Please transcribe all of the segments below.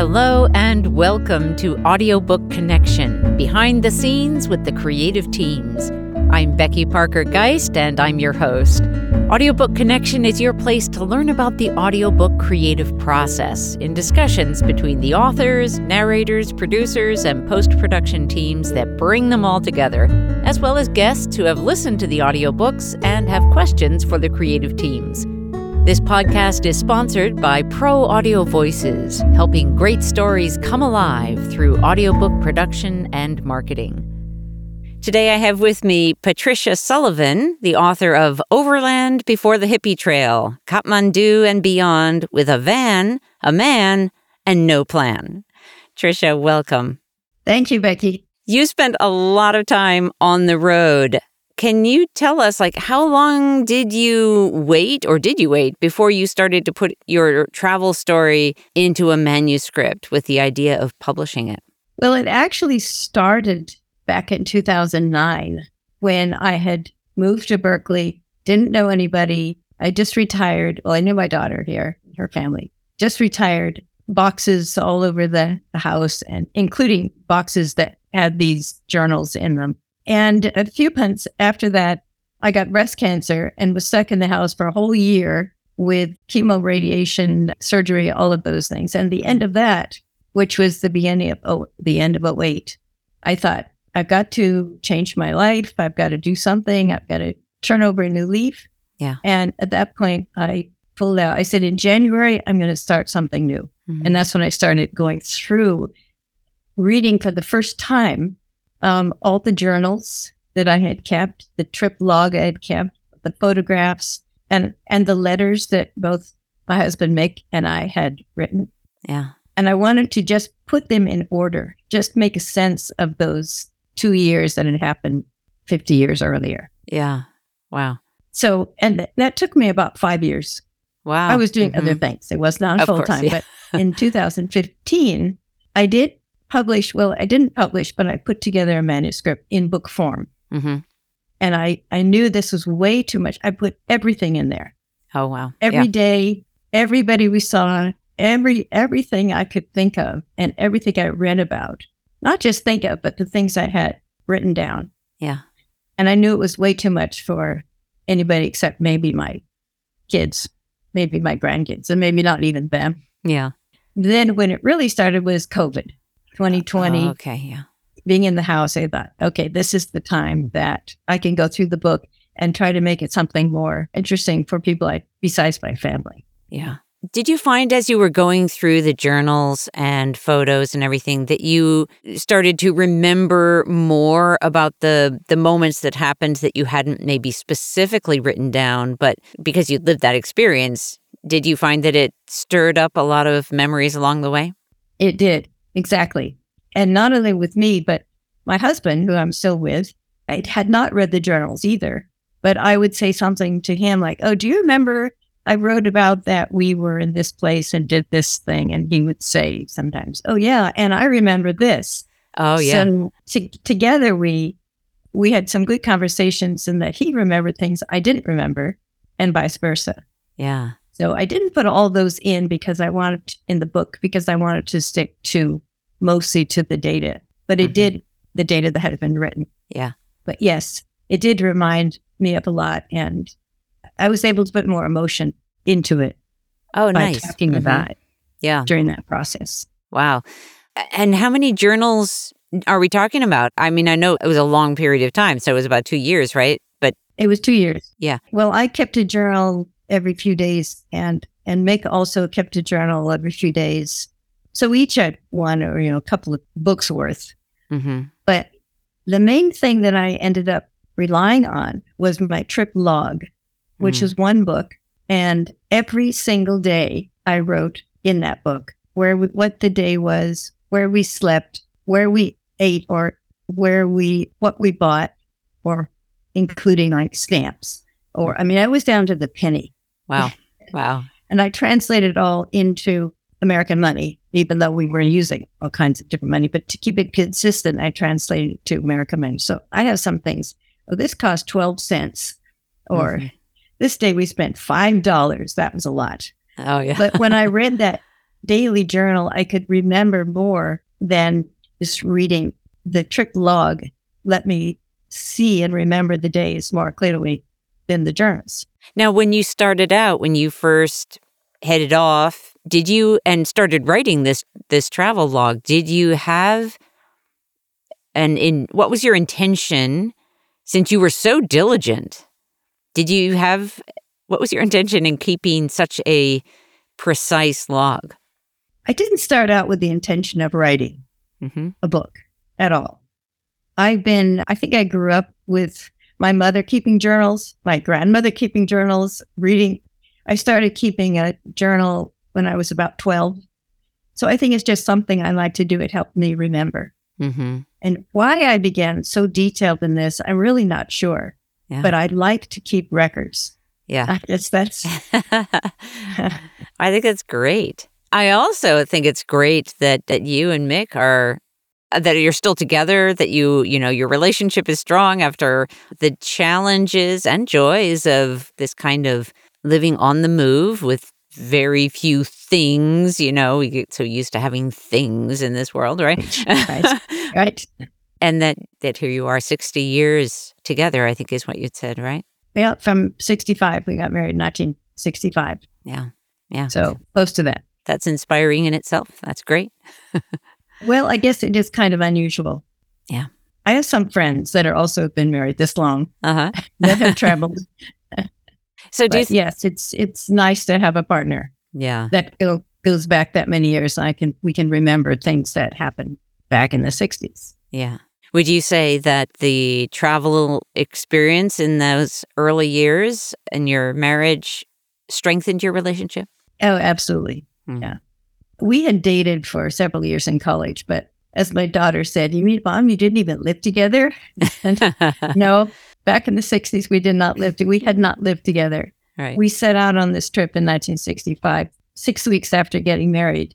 Hello and welcome to Audiobook Connection, behind the scenes with the creative teams. I'm Becky Parker Geist and I'm your host. Audiobook Connection is your place to learn about the audiobook creative process in discussions between the authors, narrators, producers, and post production teams that bring them all together, as well as guests who have listened to the audiobooks and have questions for the creative teams. This podcast is sponsored by Pro Audio Voices, helping great stories come alive through audiobook production and marketing. Today I have with me Patricia Sullivan, the author of Overland Before the Hippie Trail, Kathmandu and Beyond with a Van, a Man, and No Plan. Tricia, welcome. Thank you, Becky. You spent a lot of time on the road. Can you tell us, like, how long did you wait or did you wait before you started to put your travel story into a manuscript with the idea of publishing it? Well, it actually started back in 2009 when I had moved to Berkeley, didn't know anybody. I just retired. Well, I knew my daughter here, her family, just retired, boxes all over the, the house, and including boxes that had these journals in them. And a few months after that, I got breast cancer and was stuck in the house for a whole year with chemo, radiation, surgery, all of those things. And the end of that, which was the beginning of oh, the end of 08, I thought, I've got to change my life. I've got to do something. I've got to turn over a new leaf. Yeah. And at that point, I pulled out. I said, in January, I'm going to start something new. Mm-hmm. And that's when I started going through reading for the first time um, all the journals that I had kept, the trip log I had kept, the photographs, and and the letters that both my husband Mick and I had written. Yeah. And I wanted to just put them in order, just make a sense of those two years that had happened 50 years earlier. Yeah. Wow. So, and th- that took me about five years. Wow. I was doing mm-hmm. other things. It was not full time, yeah. but in 2015, I did publish, well, I didn't publish, but I put together a manuscript in book form. Mm-hmm. And I, I knew this was way too much. I put everything in there. Oh, wow. Every yeah. day, everybody we saw, every everything I could think of and everything I read about. Not just think of, but the things I had written down. Yeah. And I knew it was way too much for anybody except maybe my kids, maybe my grandkids, and maybe not even them. Yeah. Then when it really started was COVID. 2020. Oh, okay, yeah. Being in the house, I thought, okay, this is the time that I can go through the book and try to make it something more interesting for people like, besides my family. Yeah. Did you find as you were going through the journals and photos and everything that you started to remember more about the the moments that happened that you hadn't maybe specifically written down, but because you lived that experience, did you find that it stirred up a lot of memories along the way? It did. Exactly. And not only with me, but my husband, who I'm still with, I had not read the journals either. But I would say something to him like, Oh, do you remember I wrote about that we were in this place and did this thing? And he would say sometimes, Oh, yeah. And I remember this. Oh, yeah. So together we, we had some good conversations and that he remembered things I didn't remember and vice versa. Yeah. So I didn't put all those in because I wanted in the book because I wanted to stick to mostly to the data, but it mm-hmm. did the data that had been written. Yeah. But yes, it did remind me of a lot, and I was able to put more emotion into it. Oh, by nice. Talking mm-hmm. about it. Yeah. During that process. Wow. And how many journals are we talking about? I mean, I know it was a long period of time, so it was about two years, right? But it was two years. Yeah. Well, I kept a journal every few days and and Mick also kept a journal every few days. So each had one or you know a couple of books worth. Mm-hmm. But the main thing that I ended up relying on was my trip log, which mm. is one book, and every single day I wrote in that book where we, what the day was, where we slept, where we ate, or where we what we bought, or including like stamps. Or I mean, I was down to the penny. Wow. Wow. and I translated it all into American money, even though we were using all kinds of different money. But to keep it consistent, I translated it to American money. So I have some things. Oh, this cost 12 cents. Or mm-hmm. this day we spent $5. That was a lot. Oh, yeah. but when I read that daily journal, I could remember more than just reading the trip log. Let me see and remember the days more clearly than the journals. Now, when you started out, when you first headed off, did you and started writing this this travel log? Did you have and in what was your intention since you were so diligent? Did you have what was your intention in keeping such a precise log? I didn't start out with the intention of writing mm-hmm. a book at all. I've been, I think I grew up with my mother keeping journals, my grandmother keeping journals, reading. I started keeping a journal when I was about 12. So I think it's just something I like to do. It helped me remember. Mm-hmm. And why I began so detailed in this, I'm really not sure. Yeah. But I like to keep records. Yeah. I guess that's. I think that's great. I also think it's great that that you and Mick are that you're still together that you you know your relationship is strong after the challenges and joys of this kind of living on the move with very few things you know we get so used to having things in this world right? Right. Right. And that that here you are 60 years together i think is what you said right? Yeah from 65 we got married in 1965 yeah yeah. So close to that. That's inspiring in itself. That's great. well, I guess it is kind of unusual. Yeah. I have some friends that are also been married this long uh-huh. that have traveled. so do th- yes, it's it's nice to have a partner. Yeah. That go, goes back that many years. I can we can remember things that happened back in the 60s. Yeah. Would you say that the travel experience in those early years in your marriage strengthened your relationship? Oh, absolutely. Mm. Yeah. We had dated for several years in college, but as my daughter said, You mean, mom, you didn't even live together? no, back in the 60s, we did not live, we had not lived together. Right. We set out on this trip in 1965, six weeks after getting married.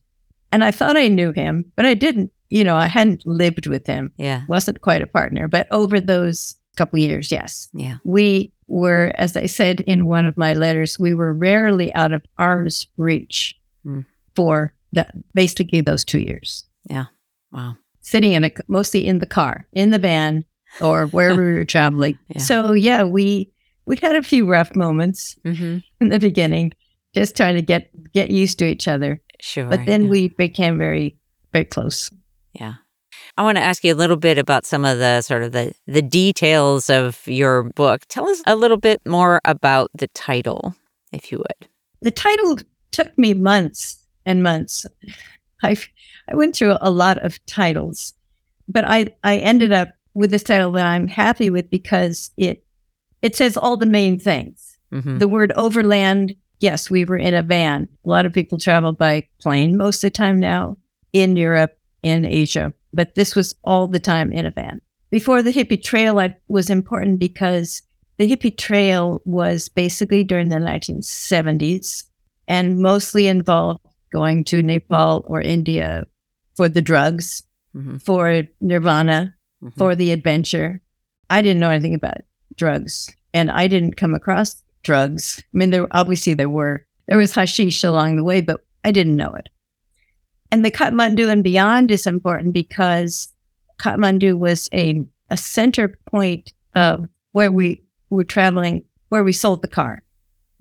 And I thought I knew him, but I didn't. You know, I hadn't lived with him. Yeah. Wasn't quite a partner. But over those couple years, yes. Yeah. We were, as I said in one of my letters, we were rarely out of arm's reach mm. for the, basically those two years. Yeah. Wow. Sitting in a, mostly in the car, in the van, or wherever we were traveling. Yeah. So yeah, we we had a few rough moments mm-hmm. in the beginning, just trying to get get used to each other. Sure. But then yeah. we became very very close. Yeah. I want to ask you a little bit about some of the sort of the the details of your book. Tell us a little bit more about the title, if you would. The title took me months and months. I I went through a lot of titles, but I I ended up with this title that I'm happy with because it it says all the main things. Mm-hmm. The word overland, yes, we were in a van. A lot of people travel by plane most of the time now in Europe, in Asia, but this was all the time in a van. Before the hippie trail I, was important because the hippie trail was basically during the 1970s and mostly involved going to Nepal or India for the drugs, mm-hmm. for nirvana, mm-hmm. for the adventure. I didn't know anything about drugs and I didn't come across drugs. I mean, there obviously there were, there was hashish along the way, but I didn't know it. And the Kathmandu and beyond is important because Kathmandu was a, a center point of where we were traveling, where we sold the car.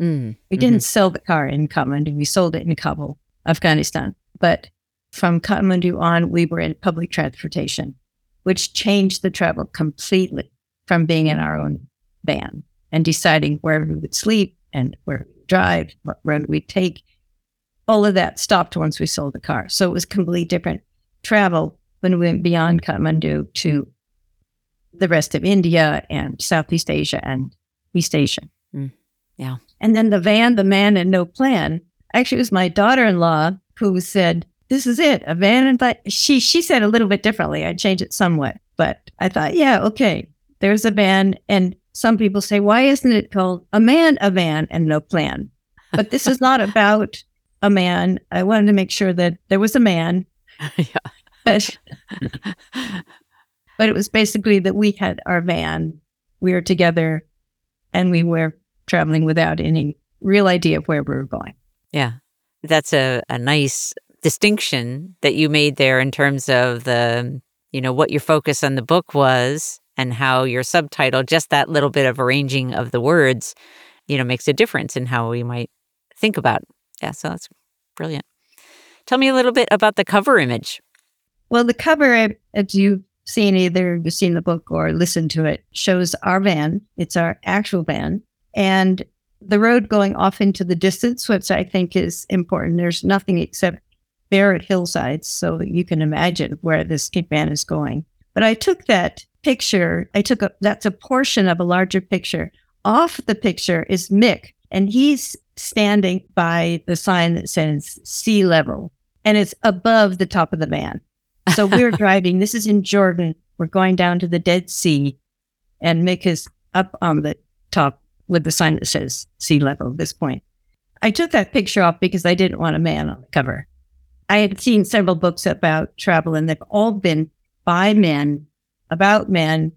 Mm, we didn't mm-hmm. sell the car in Kathmandu. We sold it in Kabul, Afghanistan. But from Kathmandu on, we were in public transportation, which changed the travel completely from being in our own van and deciding where we would sleep and where we would drive, what road we'd take. All of that stopped once we sold the car. So it was completely different travel when we went beyond Kathmandu to the rest of India and Southeast Asia and East Asia. Mm, yeah. And then the van, the man, and no plan. Actually, it was my daughter-in-law who said, "This is it, a van." And she she said a little bit differently. I changed it somewhat, but I thought, yeah, okay, there's a van. And some people say, why isn't it called a man, a van, and no plan? But this is not about a man. I wanted to make sure that there was a man. yeah. But, but it was basically that we had our van. We were together, and we were traveling without any real idea of where we were going. Yeah. That's a, a nice distinction that you made there in terms of the, you know, what your focus on the book was and how your subtitle, just that little bit of arranging of the words, you know, makes a difference in how we might think about. Yeah, so that's brilliant. Tell me a little bit about the cover image. Well, the cover, as you've seen either you've seen the book or listened to it, shows our van. It's our actual van. And the road going off into the distance, which I think is important. There's nothing except barren hillsides, so you can imagine where this van is going. But I took that picture, I took a, that's a portion of a larger picture. Off the picture is Mick, and he's standing by the sign that says sea level, and it's above the top of the van. So we're driving. This is in Jordan. We're going down to the Dead Sea, and Mick is up on the top with the sign that says sea level at this point. I took that picture off because I didn't want a man on the cover. I had seen several books about travel, and they've all been by men, about men,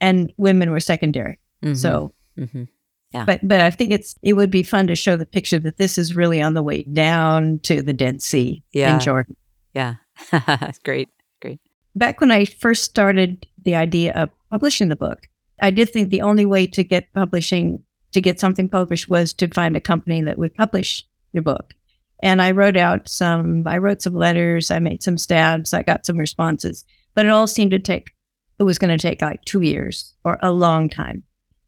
and women were secondary. Mm-hmm. So, mm-hmm. yeah. But but I think it's it would be fun to show the picture that this is really on the way down to the Dead Sea yeah. in Jordan. Yeah, that's great, great. Back when I first started the idea of publishing the book, I did think the only way to get publishing, to get something published was to find a company that would publish your book. And I wrote out some, I wrote some letters, I made some stabs, I got some responses, but it all seemed to take, it was going to take like two years or a long time.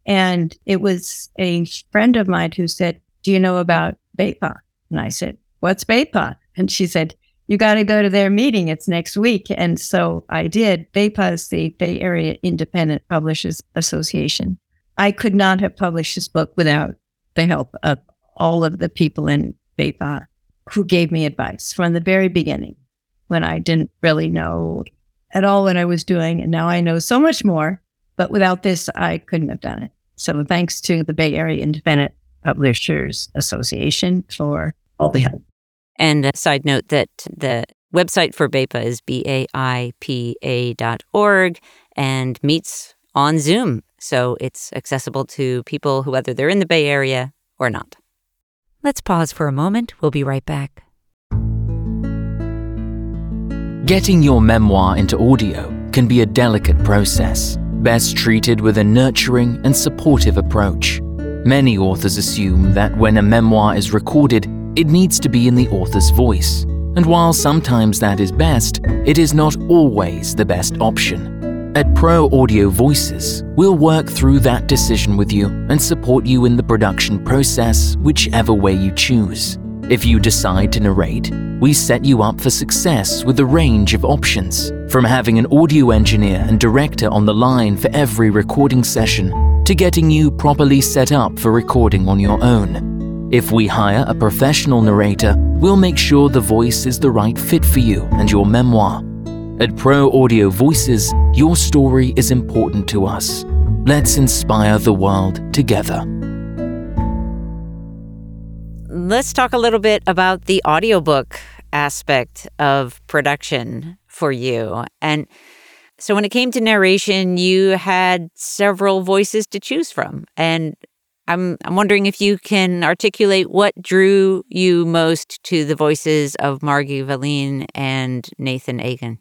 And it was a friend of mine who said, Do you know about BAIPA? And I said, What's BAIPA? And she said, you got to go to their meeting. It's next week. And so I did. BAIPA is the Bay Area Independent Publishers Association. I could not have published this book without the help of all of the people in BAIPA who gave me advice from the very beginning when I didn't really know at all what I was doing. And now I know so much more. But without this, I couldn't have done it. So thanks to the Bay Area Independent Publishers Association for all the help. And a side note that the website for BAIPA is B-A-I-P-A dot org and meets on Zoom. So it's accessible to people who whether they're in the Bay Area or not. Let's pause for a moment. We'll be right back. Getting your memoir into audio can be a delicate process, best treated with a nurturing and supportive approach. Many authors assume that when a memoir is recorded, it needs to be in the author's voice. And while sometimes that is best, it is not always the best option. At Pro Audio Voices, we'll work through that decision with you and support you in the production process, whichever way you choose. If you decide to narrate, we set you up for success with a range of options, from having an audio engineer and director on the line for every recording session, to getting you properly set up for recording on your own. If we hire a professional narrator, we'll make sure the voice is the right fit for you and your memoir. At Pro Audio Voices, your story is important to us. Let's inspire the world together. Let's talk a little bit about the audiobook aspect of production for you. And so when it came to narration, you had several voices to choose from. And I'm I'm wondering if you can articulate what drew you most to the voices of Margie Valin and Nathan Agan.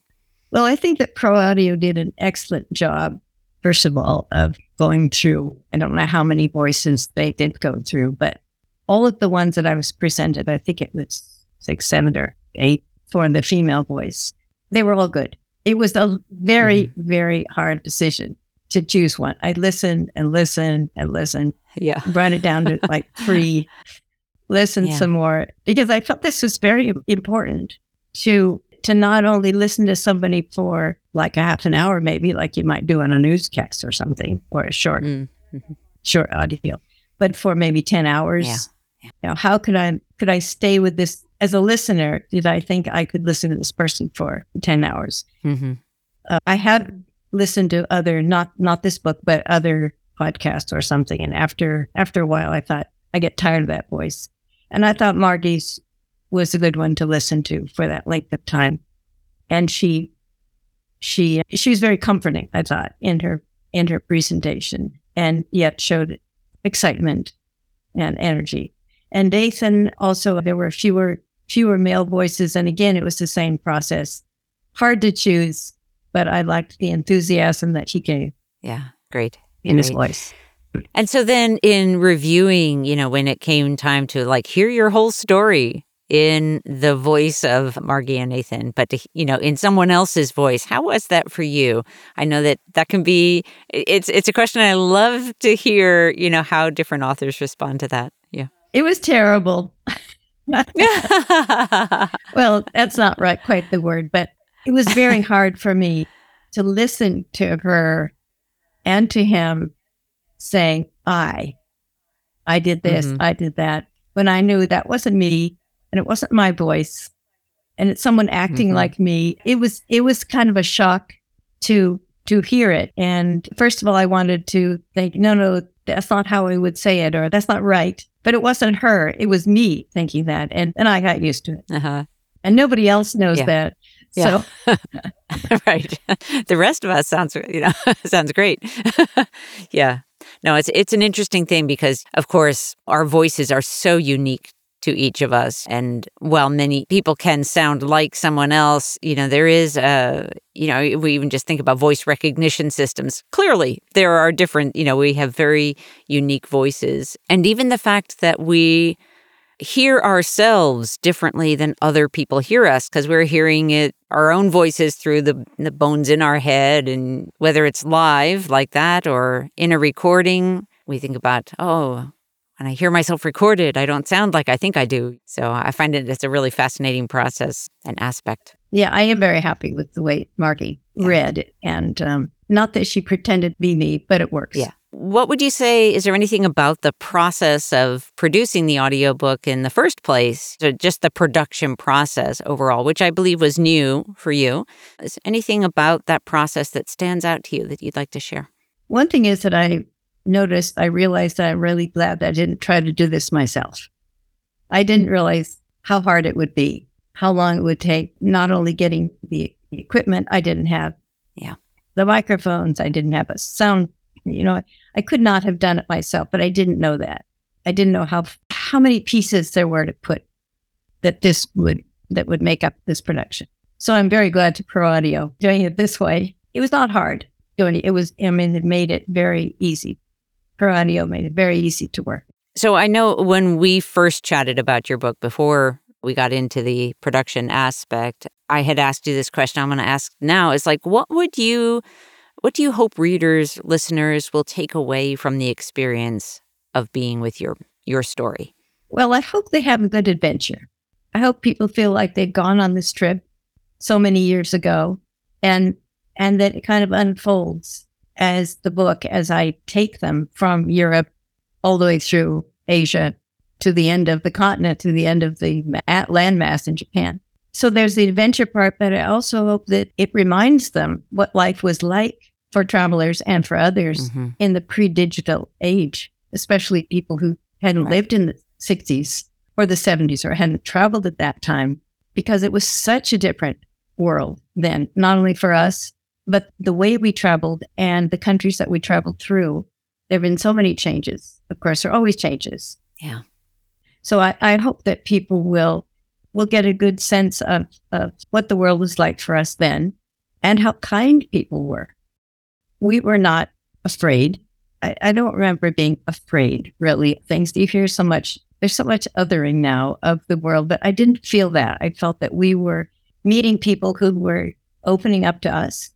Well, I think that Pro Audio did an excellent job, first of all, of going through. I don't know how many voices they did go through, but all of the ones that I was presented, I think it was six, seven, or eight for the female voice. They were all good. It was a very, mm-hmm. very hard decision to choose one. I listened and listened and listened yeah. Run it down to like three, listen yeah. some more because I felt this was very important to to not only listen to somebody for like a half an hour, maybe like you might do on a newscast or something, or a short mm-hmm. short audio, but for maybe 10 hours. Yeah. Yeah. You know, how could I could I stay with this as a listener? Did I think I could listen to this person for 10 hours? Mm-hmm. Uh, I had listened to other not not this book, but other podcasts or something. And after after a while, I thought I get tired of that voice, and I thought Margie's was a good one to listen to for that length of time. And she she she was very comforting. I thought in her in her presentation, and yet showed excitement and energy. And Nathan also there were fewer fewer male voices. And again, it was the same process. Hard to choose, but I liked the enthusiasm that he gave. Yeah, great. In his voice. And so then in reviewing, you know, when it came time to like hear your whole story in the voice of Margie and Nathan, but to, you know, in someone else's voice, how was that for you? I know that that can be it's it's a question I love to hear, you know, how different authors respond to that. Yeah. It was terrible. well, that's not right quite the word, but it was very hard for me to listen to her and to him saying, I, I did this, mm-hmm. I did that, when I knew that wasn't me and it wasn't my voice and it's someone acting mm-hmm. like me. It was, it was kind of a shock to, to hear it. And first of all, I wanted to think, no, no, that's not how I would say it, or that's not right. But it wasn't her. It was me thinking that. And, and I got used to it. Uh-huh. And nobody else knows yeah. that. Yeah. So right. The rest of us sounds you know sounds great. yeah. No, it's it's an interesting thing because of course our voices are so unique to each of us. And while many people can sound like someone else, you know, there is a, you know, we even just think about voice recognition systems. Clearly, there are different, you know, we have very unique voices. And even the fact that we hear ourselves differently than other people hear us because we're hearing it our own voices through the the bones in our head and whether it's live like that or in a recording we think about oh when I hear myself recorded, I don't sound like I think I do. So I find it it's a really fascinating process and aspect. Yeah, I am very happy with the way Margie yeah. read. And um, not that she pretended to be me, but it works. Yeah. What would you say? Is there anything about the process of producing the audiobook in the first place, or just the production process overall, which I believe was new for you? Is anything about that process that stands out to you that you'd like to share? One thing is that I noticed, I realized that I'm really glad that I didn't try to do this myself. I didn't realize how hard it would be, how long it would take, not only getting the equipment I didn't have, yeah, the microphones, I didn't have a sound, you know, I could not have done it myself, but I didn't know that. I didn't know how how many pieces there were to put that this would that would make up this production. So I'm very glad to Pro Audio doing it this way. It was not hard doing it. It was, I mean, it made it very easy Pro Audio made it very easy to work. So I know when we first chatted about your book before we got into the production aspect, I had asked you this question. I'm going to ask now is like, what would you, what do you hope readers, listeners will take away from the experience of being with your, your story? Well, I hope they have a good adventure. I hope people feel like they've gone on this trip so many years ago and, and that it kind of unfolds as the book as I take them from Europe all the way through Asia to the end of the continent, to the end of the landmass in Japan. So there's the adventure part, but I also hope that it reminds them what life was like for travelers and for others mm-hmm. in the pre digital age, especially people who hadn't right. lived in the 60s or the 70s or hadn't traveled at that time, because it was such a different world then, not only for us, but the way we traveled and the countries that we traveled through, there have been so many changes. Of course, there are always changes. Yeah. So I, I hope that people will will get a good sense of, of what the world was like for us then and how kind people were. We were not afraid. I, I don't remember being afraid really things. You hear so much there's so much othering now of the world, but I didn't feel that. I felt that we were meeting people who were opening up to us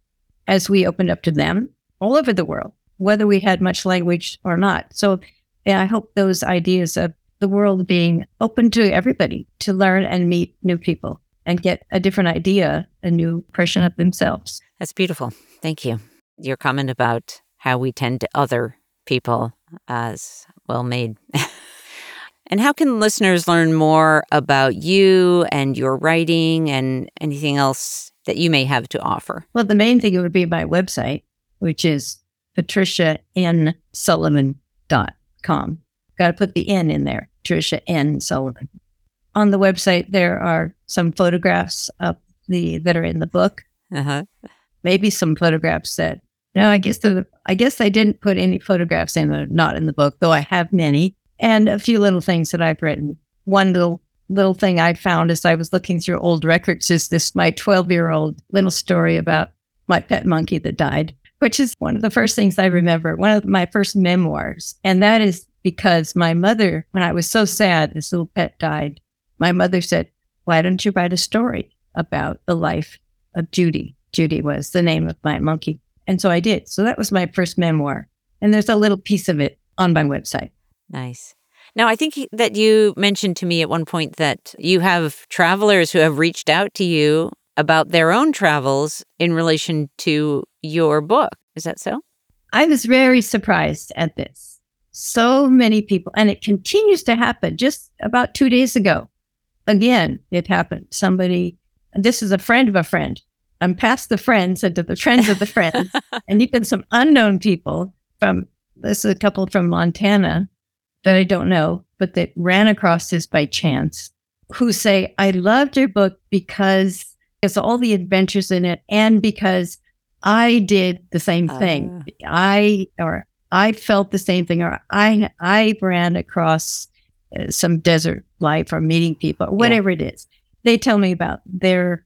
as we opened up to them all over the world, whether we had much language or not. So yeah, I hope those ideas of the world being open to everybody to learn and meet new people and get a different idea, a new impression of themselves. That's beautiful. Thank you. Your comment about how we tend to other people as well made. and how can listeners learn more about you and your writing and anything else that you may have to offer? Well, the main thing would be my website, which is patriciansullivan.com. Got to put the N in there, Patricia N. Sullivan. On the website, there are some photographs of the that are in the book. Uh-huh. Maybe some photographs that no, I guess the I guess I didn't put any photographs in the not in the book, though I have many, and a few little things that I've written. One little little thing I found as I was looking through old records is this my 12 year old little story about my pet monkey that died, which is one of the first things I remember, one of my first memoirs. And that is because my mother, when I was so sad, this little pet died, my mother said, Why don't you write a story about the life of Judy? Judy was the name of my monkey. And so I did. So that was my first memoir. And there's a little piece of it on my website. Nice. Now, I think that you mentioned to me at one point that you have travelers who have reached out to you about their own travels in relation to your book. Is that so? I was very surprised at this. So many people, and it continues to happen. Just about two days ago, again, it happened. Somebody, this is a friend of a friend. I'm past the friends and to the friends of the friends, and even some unknown people from this is a couple from Montana that I don't know, but that ran across this by chance, who say, I loved your book because it's all the adventures in it and because I did the same thing. Uh. I or I felt the same thing or I I ran across uh, some desert life or meeting people or whatever yeah. it is. They tell me about their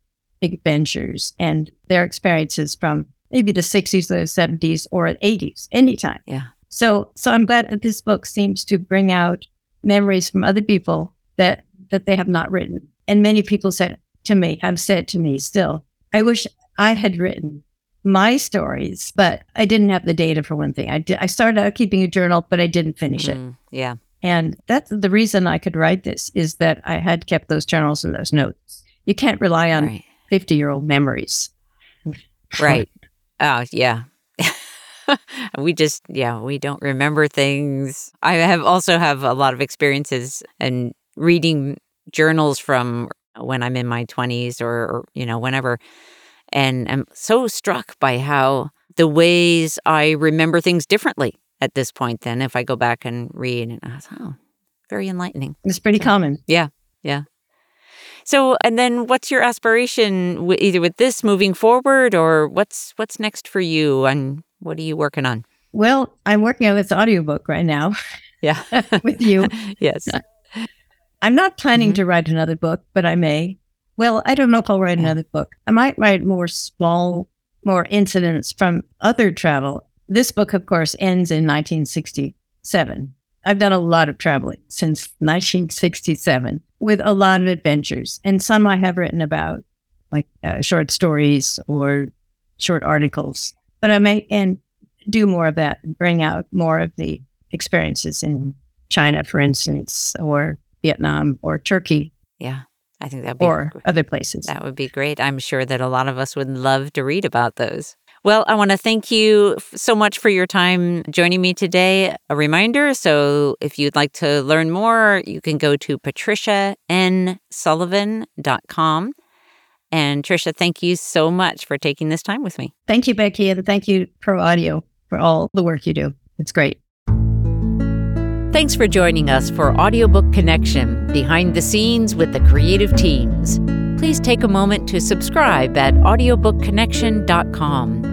adventures and their experiences from maybe the 60s or the 70s or 80s anytime. Yeah. So, so I'm glad that this book seems to bring out memories from other people that that they have not written. And many people said to me, have said to me still, I wish I had written my stories, but I didn't have the data for one thing. I did, I started out keeping a journal, but I didn't finish mm, it. Yeah. And that's the reason I could write this is that I had kept those journals and those notes. You can't rely on 50 right. year old memories. Right. Oh, yeah. we just yeah we don't remember things i have also have a lot of experiences and reading journals from when i'm in my 20s or, or you know whenever and i'm so struck by how the ways i remember things differently at this point than if i go back and read and i was oh very enlightening it's pretty so, common yeah yeah so, and then what's your aspiration w- either with this moving forward or what's what's next for you and what are you working on? Well, I'm working on this audiobook right now. Yeah. with you. yes. I'm not planning mm-hmm. to write another book, but I may. Well, I don't know if I'll write yeah. another book. I might write more small, more incidents from other travel. This book, of course, ends in 1967. I've done a lot of traveling since 1967 with a lot of adventures. And some I have written about, like uh, short stories or short articles. But I may and do more of that, bring out more of the experiences in China, for instance, or Vietnam or Turkey. Yeah. I think that or other places. That would be great. I'm sure that a lot of us would love to read about those. Well, I want to thank you so much for your time joining me today. A reminder so if you'd like to learn more, you can go to patriciansullivan.com. And Trisha, thank you so much for taking this time with me. Thank you, Becky. And thank you, Pro Audio, for all the work you do. It's great. Thanks for joining us for Audiobook Connection Behind the Scenes with the Creative Teams. Please take a moment to subscribe at audiobookconnection.com.